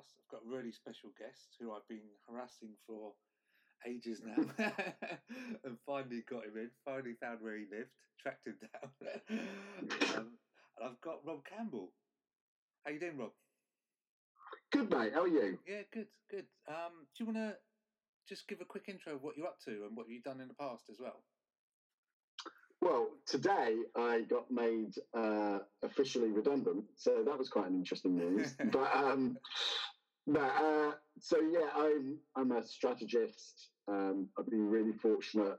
podcast. I've got a really special guest who I've been harassing for ages now, and finally got him in. Finally found where he lived, tracked him down, um, and I've got Rob Campbell. How you doing, Rob? Good, mate. How are you? Yeah, good, good. Um, do you want to just give a quick intro of what you're up to and what you've done in the past as well? Well, today I got made uh, officially redundant, so that was quite an interesting news. but um, but uh, so yeah, I'm I'm a strategist. Um, I've been really fortunate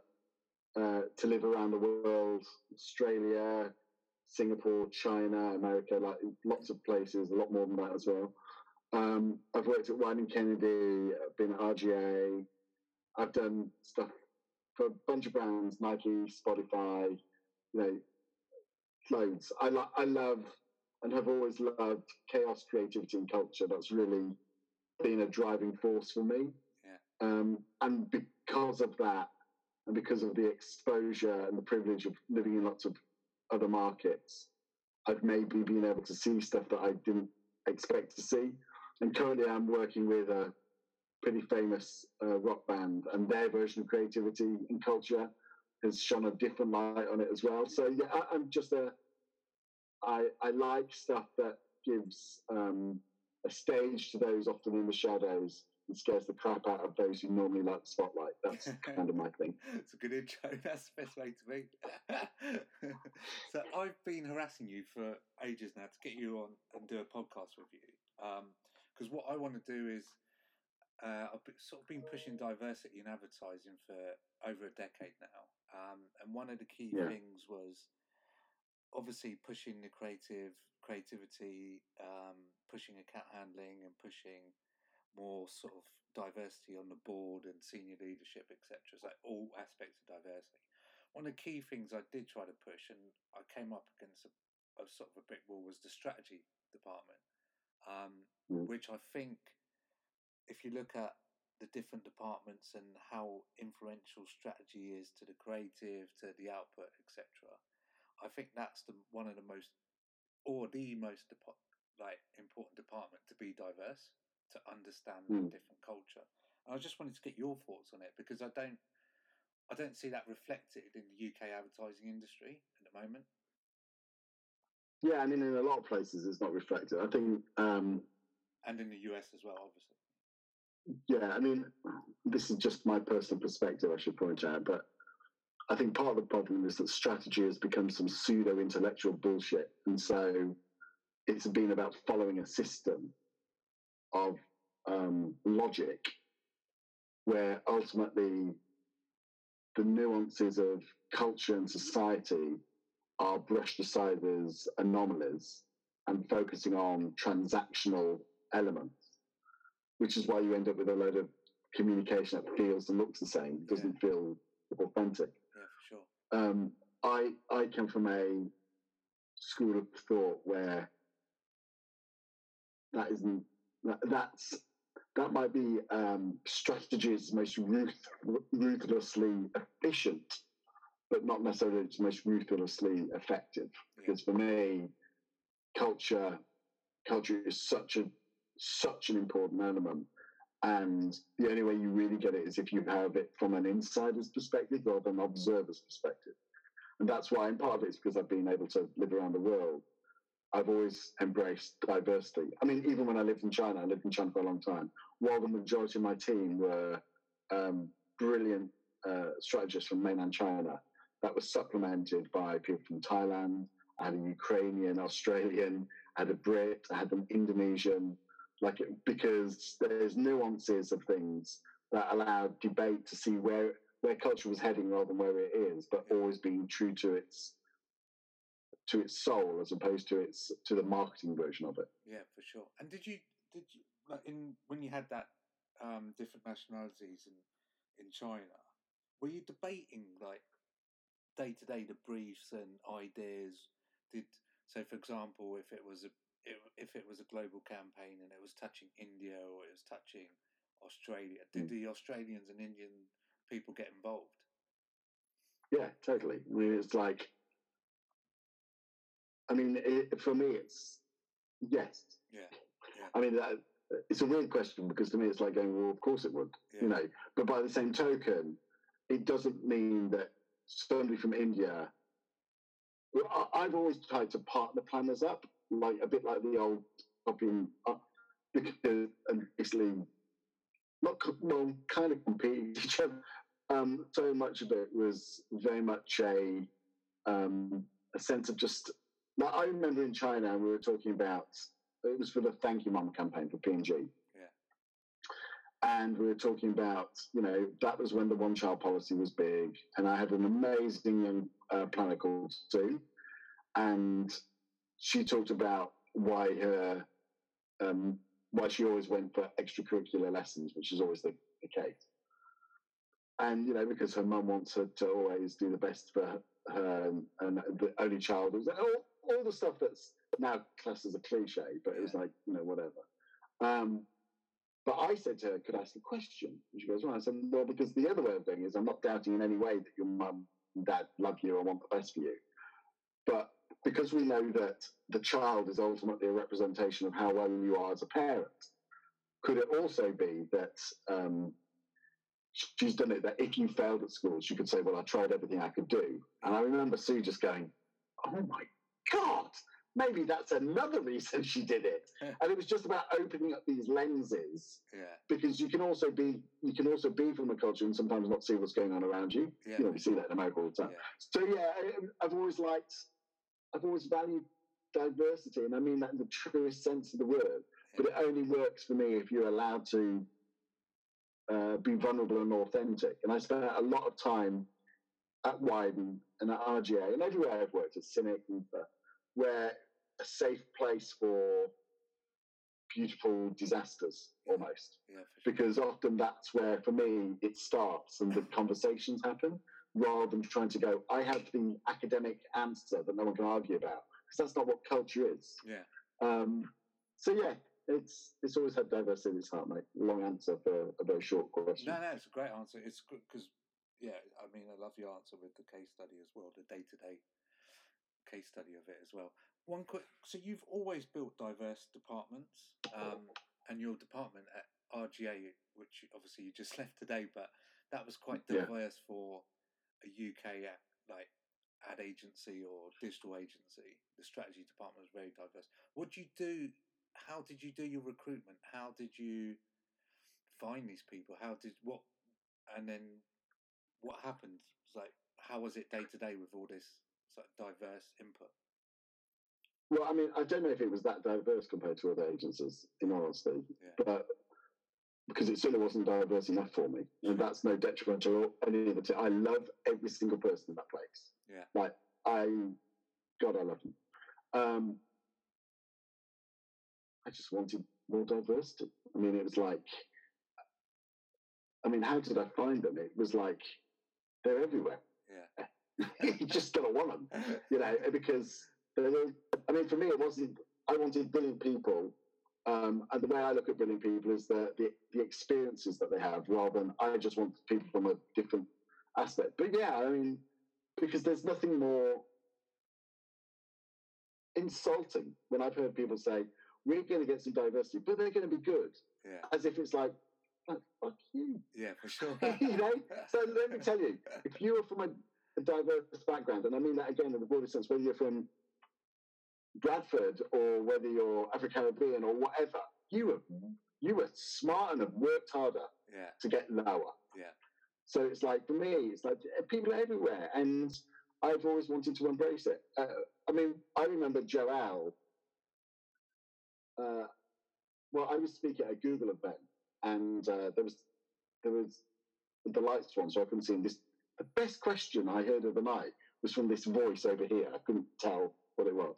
uh, to live around the world, Australia, Singapore, China, America, like lots of places, a lot more than that as well. Um, I've worked at Wieden Kennedy, I've been at RGA, I've done stuff for a bunch of brands, Nike, Spotify, you know, loads. I, lo- I love and have always loved chaos, creativity, and culture. That's really been a driving force for me. Yeah. Um, and because of that, and because of the exposure and the privilege of living in lots of other markets, I've maybe been able to see stuff that I didn't expect to see. And currently, I'm working with a pretty famous uh, rock band, and their version of creativity and culture has shone a different light on it as well. So yeah, I, am just a. I I like stuff that gives um, a stage to those often in the shadows and scares the crap out of those who normally like the spotlight. That's kind of my thing. It's a good intro. That's the best way to be. so I've been harassing you for ages now to get you on and do a podcast with you. Because um, what I want to do is uh, I've sort of been pushing diversity in advertising for over a decade now, um, and one of the key yeah. things was obviously pushing the creative creativity, um, pushing account handling, and pushing more sort of diversity on the board and senior leadership, etc. So all aspects of diversity. One of the key things I did try to push, and I came up against a, a sort of a brick wall, was the strategy department, um, mm. which I think if you look at the different departments and how influential strategy is to the creative, to the output, etc., I think that's the one of the most or the most like important department to be diverse, to understand mm. different culture. And I just wanted to get your thoughts on it because I don't I don't see that reflected in the UK advertising industry at the moment. Yeah, I mean, in a lot of places, it's not reflected. I think, um, and in the US as well, obviously. Yeah, I mean, this is just my personal perspective, I should point out, but I think part of the problem is that strategy has become some pseudo intellectual bullshit. And so it's been about following a system of um, logic where ultimately the nuances of culture and society are brushed aside as anomalies and focusing on transactional elements which is why you end up with a load of communication that feels and looks the same, doesn't yeah. feel authentic. Yeah, for sure. Um, I I come from a school of thought where that isn't that, that's that might be um, strategy's most ruth, ruthlessly efficient, but not necessarily its most ruthlessly effective. Because for me, culture culture is such a such an important element. And the only way you really get it is if you have it from an insider's perspective rather than an observer's perspective. And that's why, in part it is because I've been able to live around the world. I've always embraced diversity. I mean, even when I lived in China, I lived in China for a long time. While the majority of my team were um, brilliant uh, strategists from mainland China, that was supplemented by people from Thailand. I had a Ukrainian, Australian, I had a Brit, I had an Indonesian, like because there's nuances of things that allow debate to see where where culture was heading rather than where it is, but always being true to its to its soul as opposed to its to the marketing version of it. Yeah, for sure. And did you did you like in when you had that um, different nationalities in in China, were you debating like day to day the briefs and ideas? Did so, for example, if it was a if it was a global campaign and it was touching India or it was touching Australia, did mm. the Australians and Indian people get involved? Yeah, totally. I mean, it's like, I mean, it, for me, it's yes. Yeah. yeah. I mean, that, it's a weird question because to me it's like going, well, of course it would, Yeah. you know. But by the same token, it doesn't mean that somebody from India. I've always tried to partner planners up, like a bit like the old copying up, because and basically, not well, kind of competing with each other. Um, so much of it was very much a um, a sense of just. Like I remember in China, we were talking about it was for the Thank You Mum campaign for. Yeah. And we were talking about, you know, that was when the one child policy was big. And I had an amazing young uh, planner called Sue. And she talked about why her, um, why she always went for extracurricular lessons, which is always the, the case. And, you know, because her mum wants her to always do the best for her, her and, and the only child. was all, all the stuff that's now classed as a cliche, but it was like, you know, whatever. Um, but I said to her, could I ask a question? And she goes, well, I said, well, because the other way of doing it is I'm not doubting in any way that your mum and dad love you and want the best for you. Because we know that the child is ultimately a representation of how well you are as a parent, could it also be that um, she's done it that if you failed at school, she could say, well, I tried everything I could do. And I remember Sue just going, oh my God, maybe that's another reason she did it. and it was just about opening up these lenses Yeah. because you can also be you can also be from a culture and sometimes not see what's going on around you. Yeah. You know, we see that in America all the time. Yeah. So yeah, I've always liked, I've always valued diversity, and I mean that in the truest sense of the word. But it only works for me if you're allowed to uh, be vulnerable and authentic. And I spent a lot of time at Wieden and at RGA and everywhere I've worked at Cynic and uh, where a safe place for beautiful disasters almost Yeah. Sure. because often that's where for me it starts and the conversations happen rather than trying to go i have the academic answer that no one can argue about because that's not what culture is Yeah. um, so yeah it's it's always had diversity in its heart mate long answer for a very short question No, no, it's a great answer. It's good because, yeah, I mean, I love your answer with the case study as well, the day to day case study of it as well. One quick, so you've always built diverse departments, um, and your department at RGA, which obviously you just left today, but that was quite Yeah. diverse for a UK ad, like ad agency or digital agency. The strategy department is very diverse. What do you do? How did you do your recruitment? How did you find these people? How did what? And then what happened? It's like how was it day to day with all this of diverse input? well i mean i don't know if it was that diverse compared to other agencies in honesty Yeah. but because it certainly wasn't diverse enough for me and that's no detriment to any of it i love every single person in that place Yeah. like i god i love them um i just wanted more diversity i mean it was like i mean how did i find them it was like they're everywhere Yeah. you just gotta want them you know, because I mean, for me, it wasn't. I wanted brilliant people, um, and the way I look at brilliant people is the, the the experiences that they have, rather than I just want people from a different aspect. But yeah, I mean, because there's nothing more insulting when I've heard people say we're going to get some diversity, but they're going to be good, Yeah. as if it's like, oh, fuck you, Yeah, for sure. you know. So let me tell you, if you are from a, a diverse background, and I mean that again in the broader sense, whether you're from Bradford or whether you're African Caribbean or whatever, you were you were smart and have worked harder yeah, to get lower. yeah, So it's like for me, it's like uh, people are everywhere, and I've always wanted to embrace it. Uh, I mean, I remember Joel. Uh, well, I was speaking at a Google event, and uh, there was there was the lights were on, so I couldn't see him. This the best question I heard of the night was from this voice over here. I couldn't tell what it was,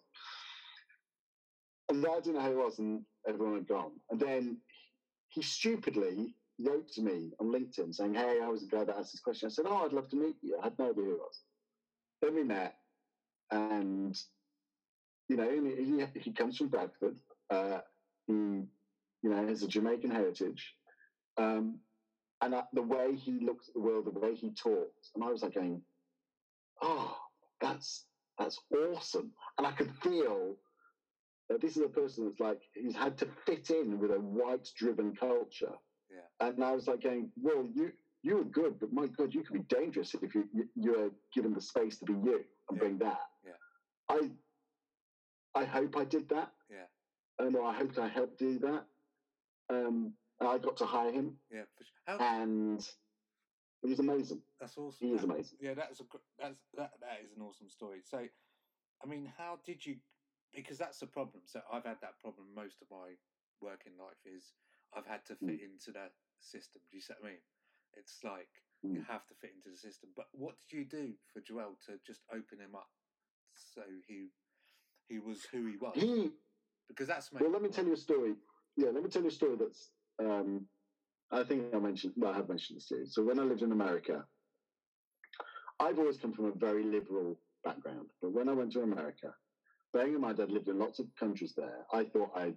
and I didn't know who it was, and everyone had gone. And then he stupidly wrote to me on LinkedIn saying, Hey, I was the guy that asked this question. I said, Oh, I'd love to meet you. I had no idea who it was. Then we met, and you know, he, he comes from Bradford. Uh, he, you know, has a Jamaican heritage. Um, and uh, the way he looked at the world, the way he talked, and I was like going, "Oh, that's that's awesome!" And I could feel that this is a person that's like he's had to fit in with a white-driven culture. Yeah. And I was like going, well, you you were good, but my God, you could be dangerous if you you're given the space to be you and Yeah. bring that. Yeah. I I hope I did that. Yeah. And I hope I helped do that. Um, I got to hire him, Yeah. For sure. How, and he was amazing. that's awesome. He is amazing. Yeah, that's a that's that that is an awesome story. So, I mean, how did you? Because that's the problem. So I've had that problem most of my working life. Is I've had to fit into that system. Do you see what I mean? It's like you Mm. have to fit into the system. But what did you do for Joel to just open him up so he he was who he was? He Because that's well, let me tell you a story. Yeah, let me tell you a story that's. Um, I think I mentioned. Well, I have mentioned this to you. So when I lived in America, I've always come from a very liberal background. But when I went to America, bearing in mind I'd lived in lots of countries there, I thought I,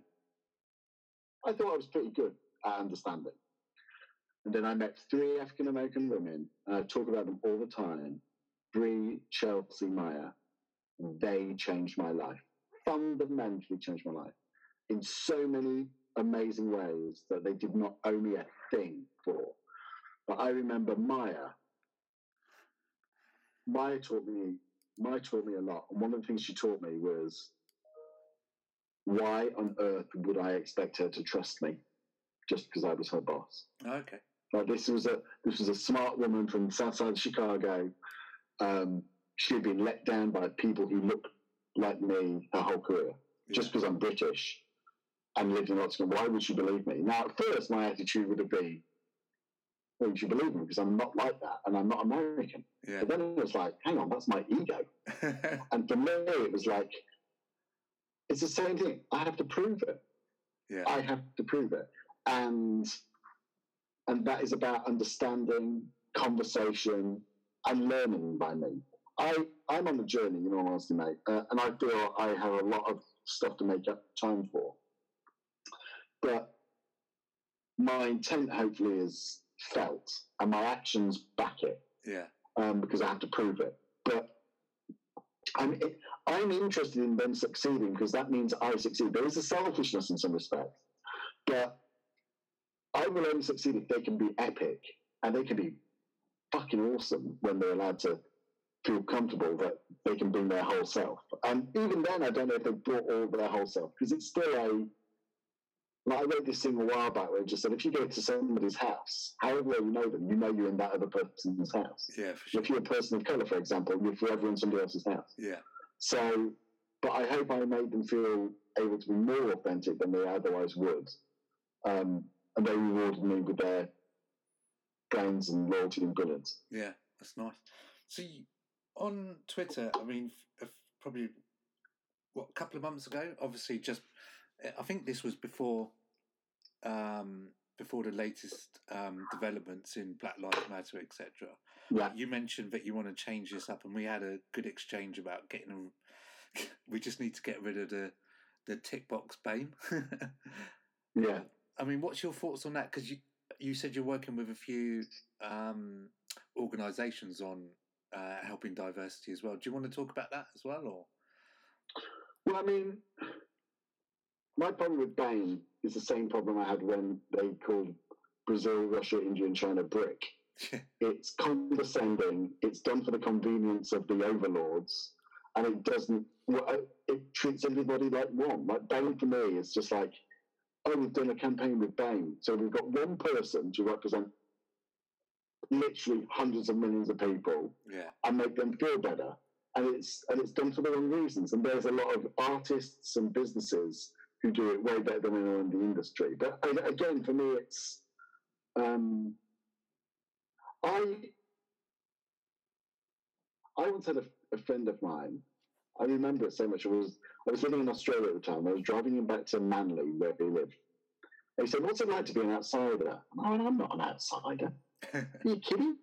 I thought I was pretty good at understanding. And then I met three African American women, and I talk about them all the time. Bree, Chelsea, Maya. They changed my life. Fundamentally changed my life in so many amazing ways that they did not owe me a thing for. But I remember Maya. Maya taught me. Maya taught me a lot, and one of the things she taught me was why on earth would I expect her to trust me just because I was her boss? okay. Like this was a this was a smart woman from the south side of Chicago. Um, she had been let down by people who looked like me her whole career just because I'm British and lived in Oxford. Why would she believe me? Now, at first, my attitude would have been, "Why would you believe me?" Because I'm not like that and I'm not American. Yeah. But then it was like, "Hang on, that's my ego." And for me, it was like, it's the same thing. I have to prove it. yeah. I have to prove it, and and that is about understanding, conversation, and learning by me. I I'm on the journey, in all honesty, mate, uh, and I feel I have a lot of stuff to make up time for. But my intent, hopefully, is felt, and my actions back it yeah. um, because I have to prove it. But I'm I'm interested in them succeeding because that means I succeed. There is a selfishness in some respects, but I will only succeed if they can be epic and they can be fucking awesome when they're allowed to feel comfortable that they can bring their whole self. And even then, I don't know if they've brought all their whole self because it's still a. Like I wrote this thing a while back where it just said if you go to somebody's house, however well you know them, you know you're in that other person's house. Yeah. For sure. If you're a person of colour, for example, you're forever in somebody else's house. Yeah. So, but I hope I made them feel able to be more authentic than they otherwise would. Um, and they rewarded me with their brains and loyalty and brilliance. Yeah, that's nice. So you, on Twitter, I mean, probably what a couple of months ago. Obviously, just I think this was before um, before the latest um, developments in Black Lives Matter, etc. Yeah. You mentioned that you want to change this up, and we had a good exchange about getting. A, we just need to get rid of the the tick box BAME. Yeah. I mean, what's your thoughts on that? Because you you said you're working with a few um, organisations on uh, helping diversity as well. Do you want to talk about that as well, or Well, I mean, my problem with BAME is the same problem I had when they called Brazil, Russia, India, and China BRIC. It's condescending. It's done for the convenience of the overlords, and it doesn't. It treats everybody like one. Like BAME for me is just like, oh, we've done a campaign with BAME, so we've got one person to represent literally hundreds of millions of people yeah, and make them feel better. And it's and it's done for the wrong reasons. And there's a lot of artists and businesses who do it way better than anyone in the industry. But again, for me, it's um, I I once had a, a friend of mine. I remember it so much. I was I was living in Australia at the time. I was driving him back to Manly, where he lived. And he said, "What's it like to be an outsider?" And I went, "I'm not an outsider. Are you kidding?"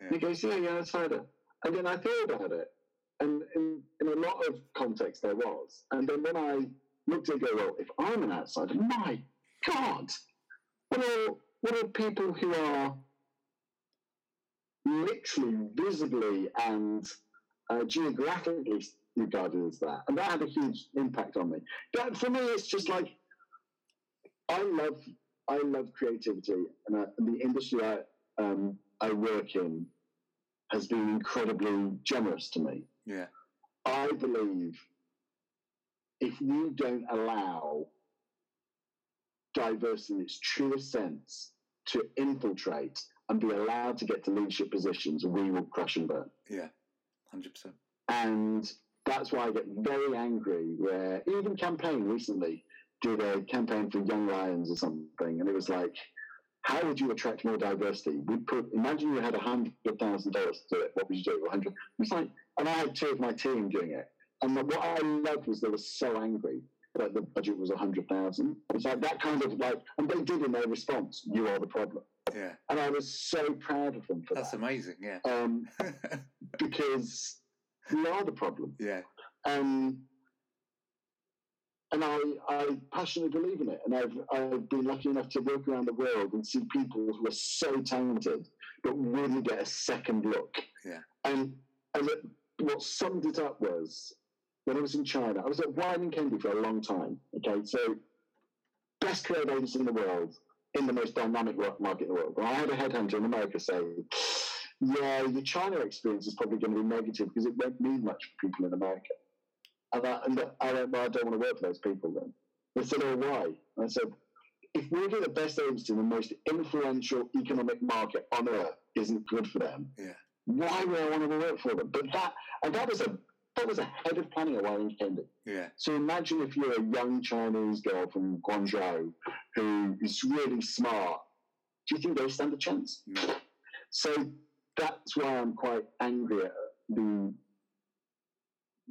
Yeah. He goes, "Yeah, you're an outsider." And then I thought about it, and in, in a lot of context there was. And then when I looked at it, go, "Well, if I'm an outsider, my God, what are what are people who are literally, visibly, and uh, geographically regarded as that, and that had a huge impact on me. But for me, it's just like I love I love creativity, and, I, and the industry I um, I work in has been incredibly generous to me. Yeah. I believe if we don't allow diversity in its truest sense to infiltrate and be allowed to get to leadership positions, we will crash and burn. Yeah. Hundred percent. And that's why I get very angry where even campaign recently did a campaign for Young Lions or something, and it was like, how would you attract more diversity? We put imagine you had a hundred thousand dollars to do it. What would you do? Hundred. It's like, and I had two of my team doing it. And what I loved was they were so angry that the budget was a hundred thousand. It's like that kind of like, and they did in their response, "You are the problem." Yeah. And I was so proud of them for That's that. That's amazing. Yeah. Um, because we are the problem. yeah. Um, and I, I passionately believe in it. And I've, I've been lucky enough to work around the world and see people who are so talented but really get a second look. Yeah. And, and it, what summed it up was when I was in China, I was at Wieden Kennedy for a long time. Okay, so best creative agency in the world, in the most dynamic work market in the world. And I had a headhunter in America say, yeah, your China experience is probably going to be negative because it won't mean much for people in America. And I, and I went, well, I don't want to work for those people then. They said, oh, why? And I said, if we working the best agency in the most influential economic market on earth isn't good for them, Yeah. why would I want to work for them? But that, and that was a that was a head of planning at Wieden Kennedy. Yeah. So imagine if you're a young Chinese girl from Guangzhou who is really smart. Do you think they stand a chance? No. So that's why I'm quite angry at the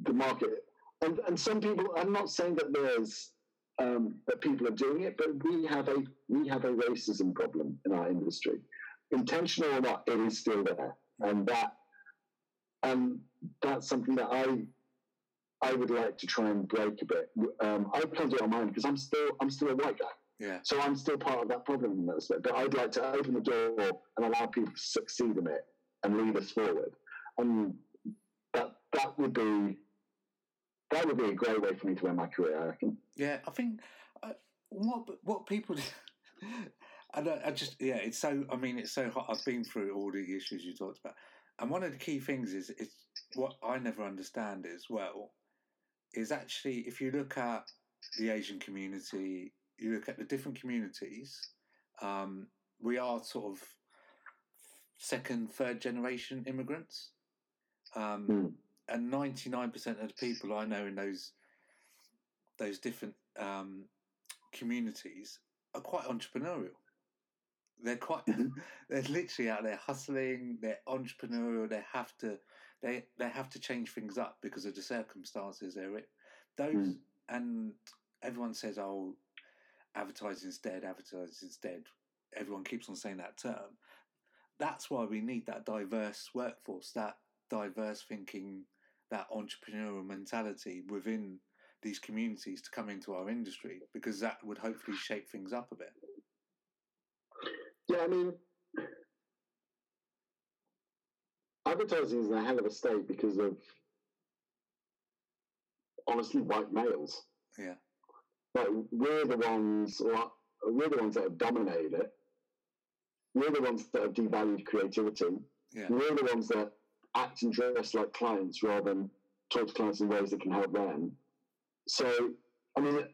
the market. And and some people, I'm not saying that there's um, that people are doing it, but we have a we have a racism problem in our industry, intentional or not. It is still there, and that and that's something that I I would like to try and break a bit. Um, I can't do it on mine because I'm still I'm still a white guy. Yeah. So I'm still part of that problem in that respect. But I'd like to open the door and allow people to succeed in it and lead us forward. And that that would be that would be a great way for me to end my career. I reckon. Yeah, I think uh, what what people. I, don't, I just yeah, it's so. I mean, it's so hot. I've been through all the issues you talked about, and one of the key things is is what I never understand as well is actually if you look at the Asian community, you look at the different communities. Um, we are sort of second, third generation immigrants. Um, Mm. and 99% of the people I know in those those different um, communities are quite entrepreneurial. They're quite Mhm. they're literally out there hustling, they're entrepreneurial, they have to they they have to change things up because of the circumstances they're in. Those Mm. and everyone says, Oh, advertising's dead, advertising's dead. Everyone keeps on saying that term. That's why we need that diverse workforce, that diverse thinking, that entrepreneurial mentality within these communities to come into our industry because that would hopefully shake things up a bit. Yeah, I mean, advertising is in a hell of a state because of honestly white males. Yeah. Like we're the ones, or we're the ones that have dominated it. We're the ones that have devalued creativity. Yeah. We're the ones that act and dress like clients rather than talk to clients in ways that can help them. So, I mean, it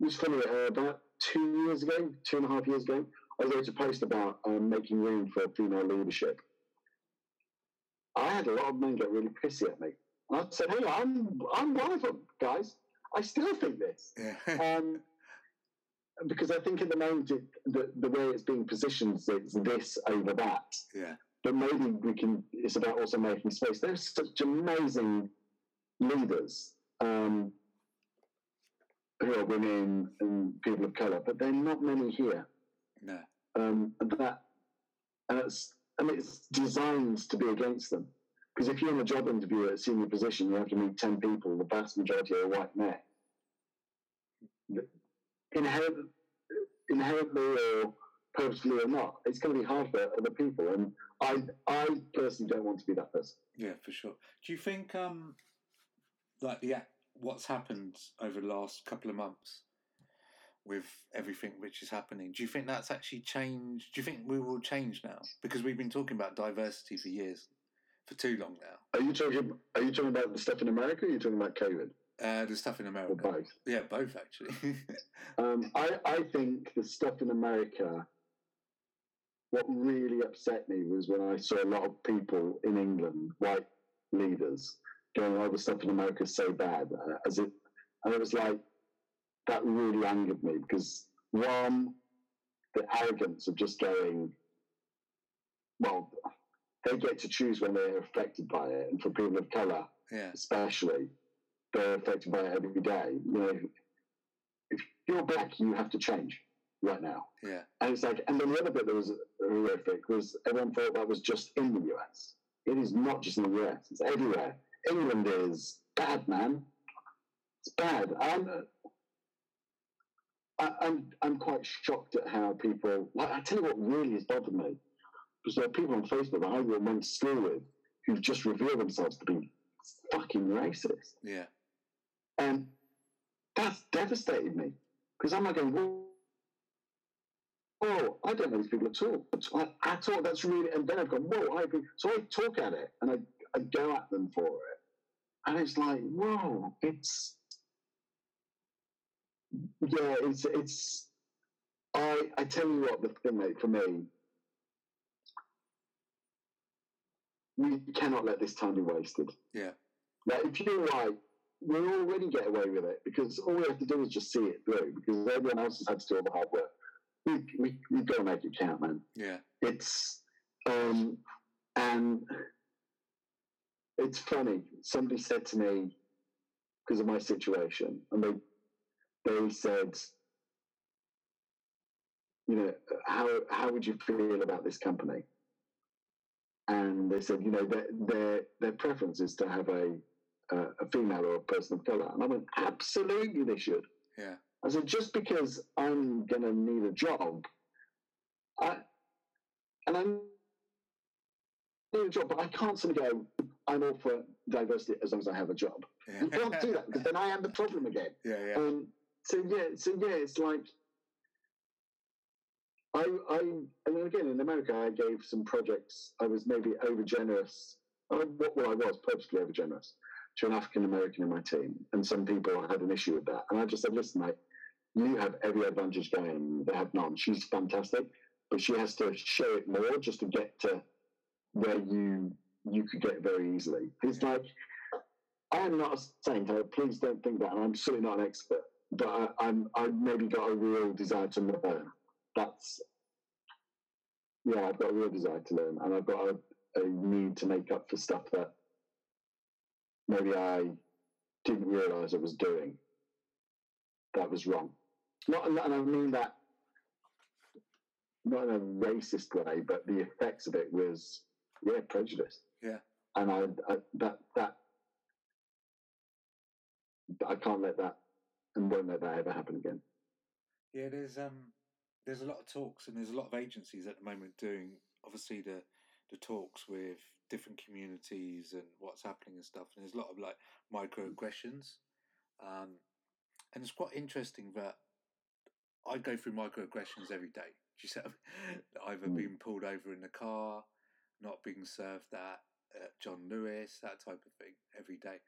was funny. Uh, about two years ago, two and a half years ago, I was a post about um, making room for female leadership. I had a lot of men get really pissy at me. I said, "Hey, I'm I'm one of them, guys. I still think this." Yeah. um, because I think at the moment it, the the way it's being positioned, it's this over that. yeah. But maybe we can. It's about also making space. They're such amazing leaders um, who are women and people of color, but there are not many here. No. Um, and that and it's and it's designed to be against them. Because if you're in a job interview at a senior position, you have to meet ten people. The vast majority are white men. Inherent, inherently or purposefully or not, it's going to be hard for other people. And I, I personally don't want to be that person. Yeah, for sure. Do you think um like ac- what's happened over the last couple of months with everything which is happening. Do you think that's actually changed? Do you think we will change now? Because we've been talking about diversity for years, for too long now. Are you talking? Are you talking about the stuff in America? Or are you talking about COVID Uh, the stuff in or America. both? Yeah, both actually. Um, I, I think the stuff in America, what really upset me was when I saw a lot of people in England, white leaders, going, oh, the stuff in America is so bad. uh, As it, and it was like, that really angered me because, one, the arrogance of just going, well, they get to choose when they're affected by it. And for people of colour, yeah, especially, they're affected by it every day. You know, if you're black, you have to change right now. yeah, And it's like, and then the other bit that was horrific was everyone thought that was just in the US. It is not just in the US; it's everywhere. England is bad, man. It's bad. I'm, I, I'm, I'm quite shocked at how people. Like, I tell you what really has bothered me because there are people on Facebook that I went to school with who've just revealed themselves to be fucking racist. yeah, And that's devastated me because I'm like going, whoa, oh, I don't know these people at all. I, I thought that's really, and then I've gone, whoa, I agree. So I talk at it and I, I go at them for it. And it's like, whoa, it's, yeah, it's, it's, I, I tell you what, the thing mate, for me, we cannot let this time be wasted. yeah, Like, if you're right, we'll already get away with it because all we have to do is just see it through because everyone else has had to do all the hard work. We, we, we got to make it count, man. yeah, It's, um, and it's funny. Somebody said to me, because of my situation, and they, they said, you know, how, how would you feel about this company? And they said, you know, their, their, their preference is to have a, a, a female or a person of colour. And I went, absolutely they should. yeah, I said, just because I'm going to need a job, I, and I need a job, but I can't sort of go, I'm all for diversity as long as I have a job. You yeah, can't do that because then I am the problem again. yeah, yeah, Um, so yeah, so yeah, it's like I, I, and then again in America, I gave some projects. I was maybe over generous. Well, I was purposely over generous to an African American in my team, and some people had an issue with that. And I just said, listen, mate, you have every advantage going. They have none. She's fantastic, but she has to show it more just to get to where you you could get very easily. It's like I am not a saint. please don't think that, and I'm certainly not an expert, but I, I'm I maybe got a real desire to learn. That's yeah, I've got a real desire to learn, and I've got a, a need to make up for stuff that maybe I didn't realise I was doing. That was wrong. Not, and I mean that not in a racist way, but the effects of it was yeah, prejudice. Yeah. And I, I that that I can't let that and won't let that ever happen again. yeah. There's um, there's a lot of talks and there's a lot of agencies at the moment doing obviously the the talks with different communities and what's happening and stuff. And there's a lot of like microaggressions, um, and it's quite interesting that I go through microaggressions every day. Do you see? what I mean? Either Mm. being pulled over in the car, not being served that at John Lewis, that type of thing every day,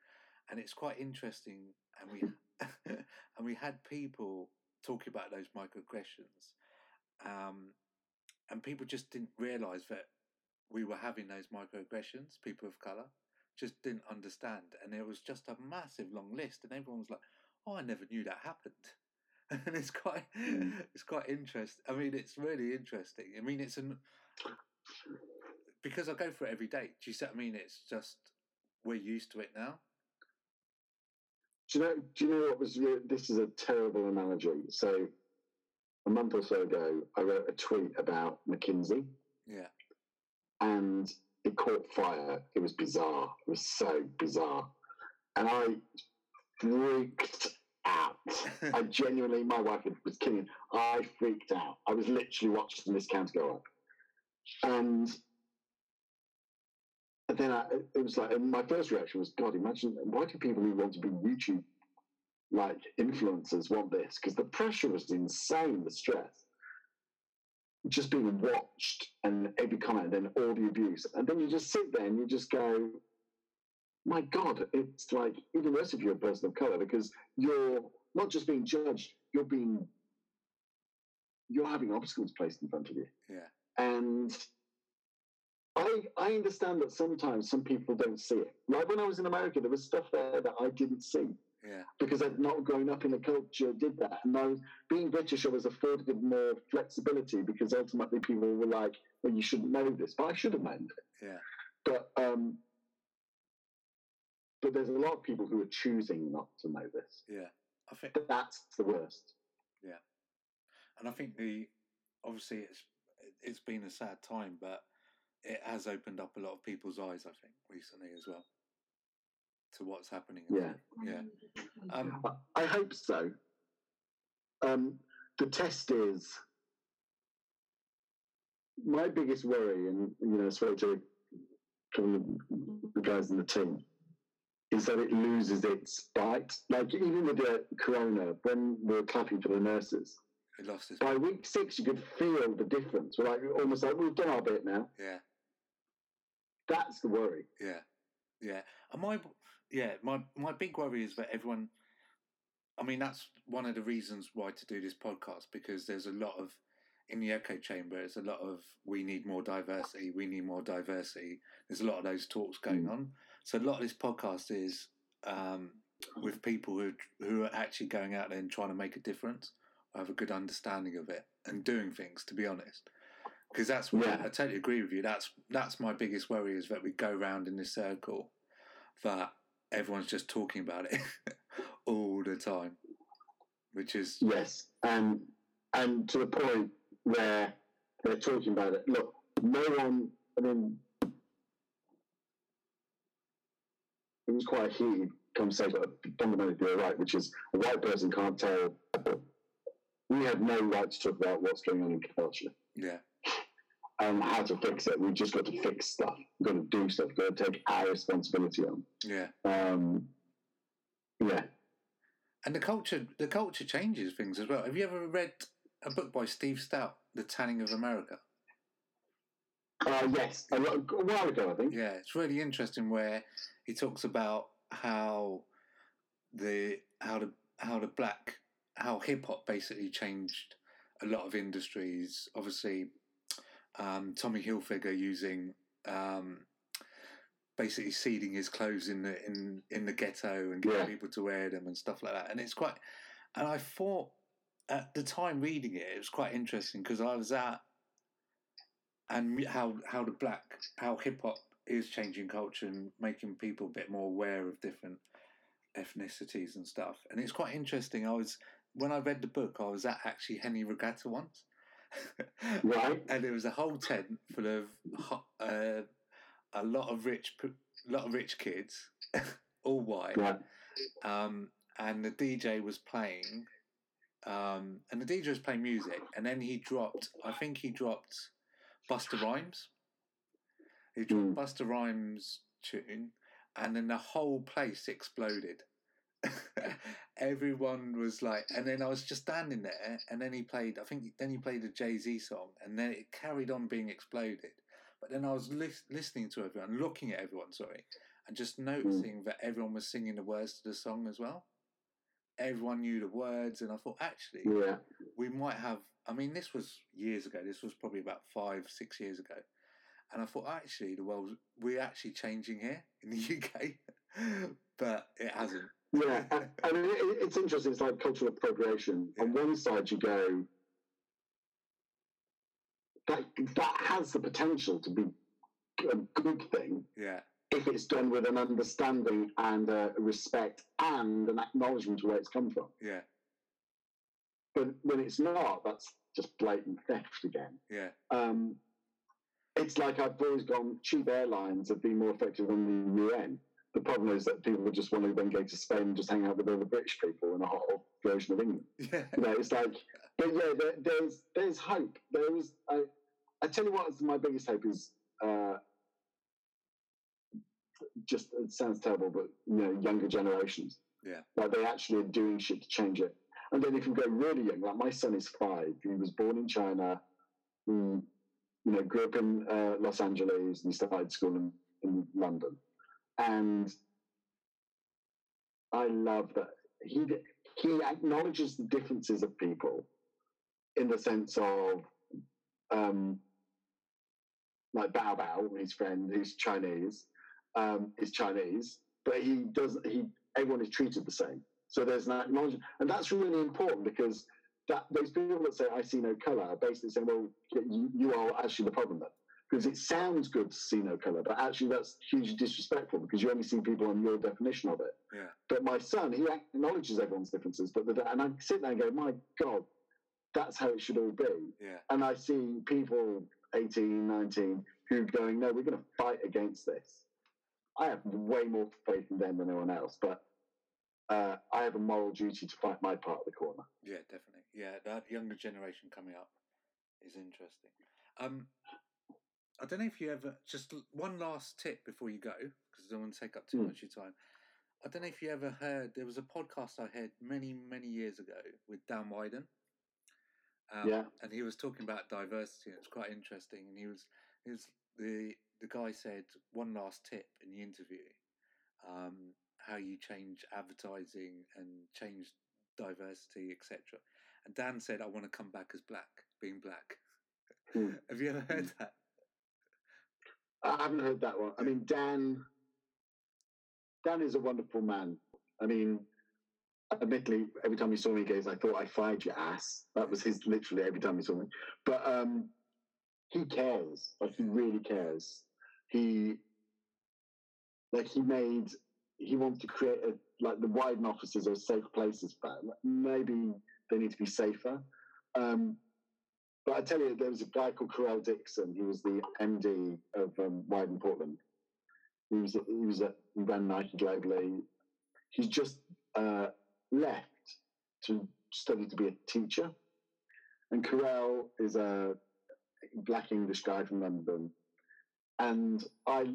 and it's quite interesting. And we and we had people talking about those microaggressions, um, and people just didn't realise that we were having those microaggressions. People of colour just didn't understand, and there was just a massive long list, and everyone was like, "Oh, I never knew that happened." And it's quite, Mm. it's quite interesting. I mean, it's really interesting. I mean, it's an because I go for it every day. Do you see what I mean? It's just we're used to it now. Do you know? Do you know what was? This is a terrible analogy. So, a month or so ago, I wrote a tweet about McKinsey, Yeah, and it caught fire. It was bizarre. It was so bizarre, and I freaked out. I genuinely, my wife was kidding. I freaked out. I was literally watching this count go up, and and then I, it was like, and my first reaction was, God, imagine why do people who want to be YouTube like influencers want this? Because the pressure was insane, the stress. Just being watched and every comment, and then all the abuse. And then you just sit there and you just go, my God, it's like even worse if you're a person of color because you're not just being judged, you're being, you're having obstacles placed in front of you. Yeah. And I, I understand that sometimes some people don't see it. Like when I was in America, there was stuff there that I didn't see Yeah. because I'd not grown up in a culture did that. And I was being British, I was afforded more flexibility because ultimately people were like, well, you shouldn't know this, but I should have known it. Yeah. But um, but there's a lot of people who are choosing not to know this. Yeah. I think That's the worst. Yeah. And I think the obviously it's it's been a sad time, but it has opened up a lot of people's eyes. I think recently as well to what's happening. Yeah. yeah. Um, I, hope so. Um, the test is my biggest worry, and you know, spoke to the guys in the team, is that it loses its bite. Like even with the corona, when we were clapping for the nurses, it lost its by week six you could feel the difference. We're like almost like we've done our bit now. yeah. That's the worry. Yeah, yeah. And my yeah, my my big worry is that everyone. I mean, that's one of the reasons why to do this podcast because there's a lot of in the echo chamber. There's a lot of we need more diversity. We need more diversity. There's a lot of those talks going Mm. on. So a lot of this podcast is um, with people who who are actually going out there and trying to make a difference, have a good understanding of it, and doing things. To be honest, because that's what Yeah. I totally agree with you. That's that's my biggest worry is that we go round in this circle, that everyone's just talking about it all the time, which is Yes, and and to the point where they're talking about it. Look, no one. I mean, it was quite a heated conversation, but fundamentally you're right, which is a white person can't tell. We have no right to talk about what's going on in culture yeah, and how to fix it. We've just got to fix stuff. We've got to do stuff. We've got to take our responsibility on. yeah. Um, yeah. And the culture the culture changes things as well. Have you ever read a book by Steve Stoute, The Tanning of America? Uh, yes, a, lo- a while ago, I think. Yeah, it's really interesting where he talks about how the how the how the black how hip hop basically changed a lot of industries. Obviously, um, Tommy Hilfiger using um, basically seeding his clothes in the in in the ghetto and getting Yeah. people to wear them and stuff like that. And it's quite. And I thought at the time reading it, it was quite interesting because I was at and how how the black how hip hop is changing culture and making people a bit more aware of different ethnicities and stuff. And it's quite interesting. I was when I read the book, I was at actually Henley Regatta once. Right. and there was a whole tent full of uh, a lot of rich, lot of rich kids, all white. Right. Um, and the DJ was playing, um, and the DJ was playing music, and then he dropped. I think he dropped Busta Rhymes. He dropped Mm. Busta Rhymes tune, and then the whole place exploded. Everyone was like, and then I was just standing there, and then he played. I think then he played a Jay Z song, and then it carried on being exploded. But then I was lis- listening to everyone, looking at everyone, sorry, and just hmm. noticing that everyone was singing the words to the song as well. Everyone knew the words, and I thought actually Yeah. we might have. I mean, this was years ago. This was probably about five, six years ago, and I thought actually the world we're actually changing here in the UK, but it hasn't. Yeah, and and it, it- it's interesting. It's like cultural appropriation. On one side, you go that that has the potential to be a good thing Yeah, if it's done with an understanding and uh, respect and an acknowledgement of where it's come from. yeah, But when it's not, that's just blatant theft again. yeah, Um, it's like I've always gone. Cheap airlines have been more effective than the UN. The problem is that people just want to then go to Spain and just hang out with all the British people in a hot version of England. yeah, you know, it's like, but yeah, there, there's there's hope. There is. I, I tell you what, my biggest hope is uh, just it sounds terrible, but you know, younger generations. Yeah. Like they actually are doing shit to change it. And then if you go really young, like my son is five. He was born in China. He, you know, grew up in uh, Los Angeles and started school in, in London. And I love that he he acknowledges the differences of people in the sense of um, like Bao Bao, his friend who's Chinese, um, is Chinese, but he does he everyone is treated the same. So there's an acknowledgement, and that's really important because that those people that say I see no color are basically saying, well, you, you are actually the problem then. Because it sounds good to see no color, but actually that's hugely disrespectful because you only see people on your definition of it. Yeah. But my son, he acknowledges everyone's differences, but the, and I sit there and go, my God, that's how it should all be. Yeah. And I see people 18, 19 who are going, no, we're going to fight against this. I have way more faith in them than anyone else, but uh, I have a moral duty to fight my part of the corner. Yeah, definitely. Yeah, that younger generation coming up is interesting. Um, I don't know if you ever just one last tip before you go because I don't want to take up too Hmm. much of your time. I don't know if you ever heard there was a podcast I heard many many years ago with Dan Wieden. Um, Yeah. and he was talking about diversity. and It was quite interesting, and he was he was the the guy said one last tip in the interview, um, how you change advertising and change diversity, etc. And Dan said, "I want to come back as black, being black." Hmm. Have you ever heard that? I haven't heard that one. I mean, Dan. Dan is a wonderful man. I mean, admittedly, every time he saw me, goes, "I thought I fired your ass." That was his literally every time he saw me. But um, he cares. Like he really cares. He like he made. He wants to create a like the Wieden offices are safe places that. Maybe they need to be safer. Um, but I tell you, there was a guy called Carell Dixon. He was the MD of um, Wieden Portland. He was he was at he ran Nike globally. He's just uh, left to study to be a teacher. And Carell is a black English guy from London. And I,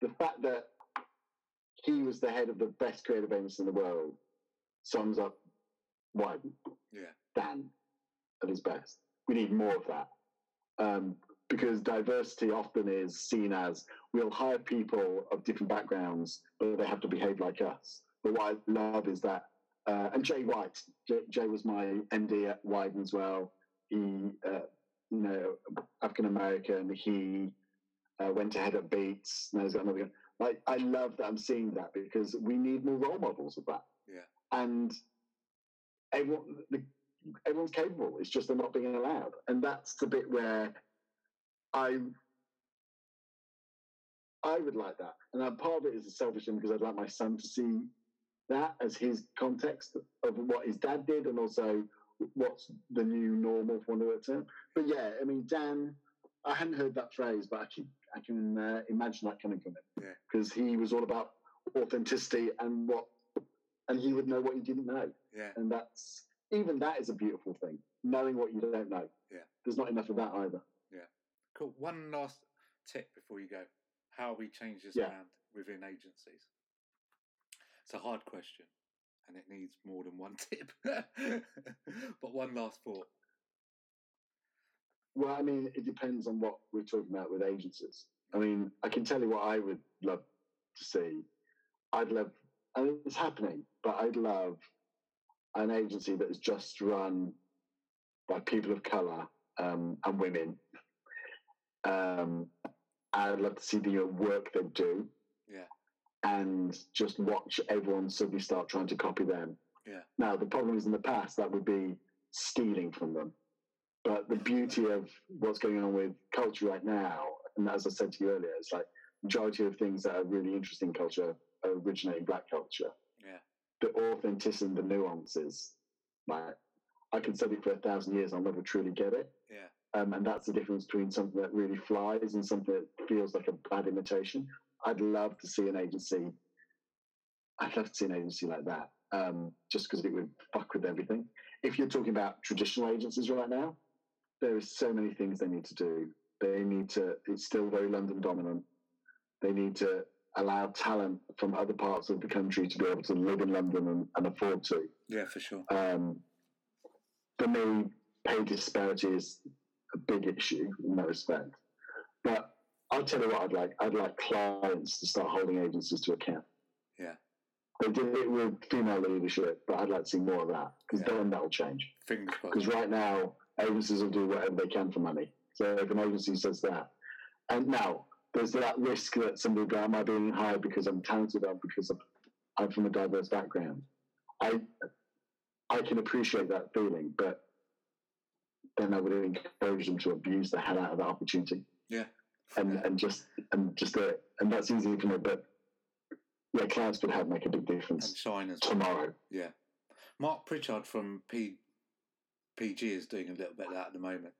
the fact that he was the head of the best creative agency in the world sums up Wieden. Yeah. Dan at his best. We need more of that. Um, because diversity often is seen as we'll hire people of different backgrounds, but they have to behave like us. But what I love is that, uh, and Jay White, Jay, Jay was my MD at Wieden as well. He, uh, you know, African American. He uh, went to head up Beats. Now he's got another. Like, I love that I'm seeing that because we need more role models of that. Yeah. And everyone, the, everyone's capable. It's just they're not being allowed, and that's the bit where I I would like that, and part of it is a selfish thing because I'd like my son to see that as his context of what his dad did, and also what's the new normal for want of a term. But yeah, I mean, Dan, I hadn't heard that phrase, but I can I can uh, imagine that coming from him Yeah. because he was all about authenticity and what, and he would know what he didn't know, Yeah. and that's even that is a beautiful thing. Knowing what you don't know. Yeah. There's not enough of that either. Yeah. Cool. One last tip before you go. How we change this Yeah. around within agencies? It's a hard question and it needs more than one tip. but one last thought. Well, I mean, it depends on what we're talking about with agencies. I mean, I can tell you what I would love to see. I'd love, and it's happening, but I'd love an agency that is just run by people of color um, and women. Um, I'd love to see the work they do Yeah. and just watch everyone suddenly start trying to copy them. Yeah. Now, the problem is in the past, that would be stealing from them. But the beauty of what's going on with culture right now, and as I said to you earlier, it's like majority of things that are really interesting culture originate in black culture. Yeah. The authenticity and the nuances, like I can study for a thousand years, I'll never truly get it. Yeah. Um, and that's the difference between something that really flies and something that feels like a bad imitation. I'd love to see an agency. I'd love to see an agency like that, um, just because it would fuck with everything. If you're talking about traditional agencies right now, there is so many things they need to do. They need to. It's still very London dominant. They need to allow talent from other parts of the country to be able to live in London and, and afford to. Yeah, for sure. Um, for me, pay disparity is a big issue in that respect. But I'll tell you what I'd like. I'd like clients to start holding agencies to account. Yeah. They did it with female leadership, but I'd like to see more of that because Yeah. then that will change. Fingers Because right now, agencies will do whatever they can for money. So if an agency says that, and now there's that risk that somebody will go, "Am I being hired because I'm talented or because I'm, from a diverse background?" I I can appreciate that feeling, but then I would encourage them to abuse the hell out of that opportunity Yeah. and Yeah. and just and just it. And that's easy for me, but yeah, clients could have make a big And difference shine as well. tomorrow. Yeah. Mark Pritchard from P, PG is doing a little bit of that at the moment.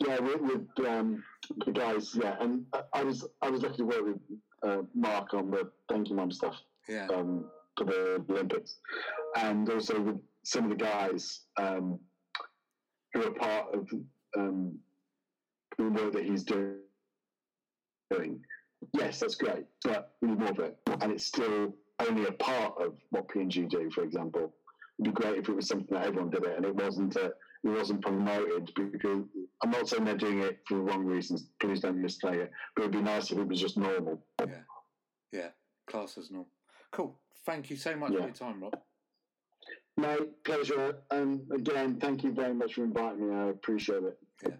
Yeah, with, with um, the guys, yeah, and I, I was I was lucky to work with uh, Mark on the Thank You Mum stuff Yeah. um, for the Olympics, and also with some of the guys um, who are part of um, the work that he's doing. Yes, that's great, but we need more of it, and it's still only a part of what P and G do. For example, it'd be great if it was something that everyone did it, and it wasn't a, it wasn't promoted because I'm not saying they're doing it for the wrong reasons. Please don't misplay it. But it'd be nice if it was just normal. Yeah. Yeah. Class as normal. Cool. Thank you so much Yeah. for your time, Rob. My pleasure. And again, thank you very much for inviting me. I appreciate it. Yeah.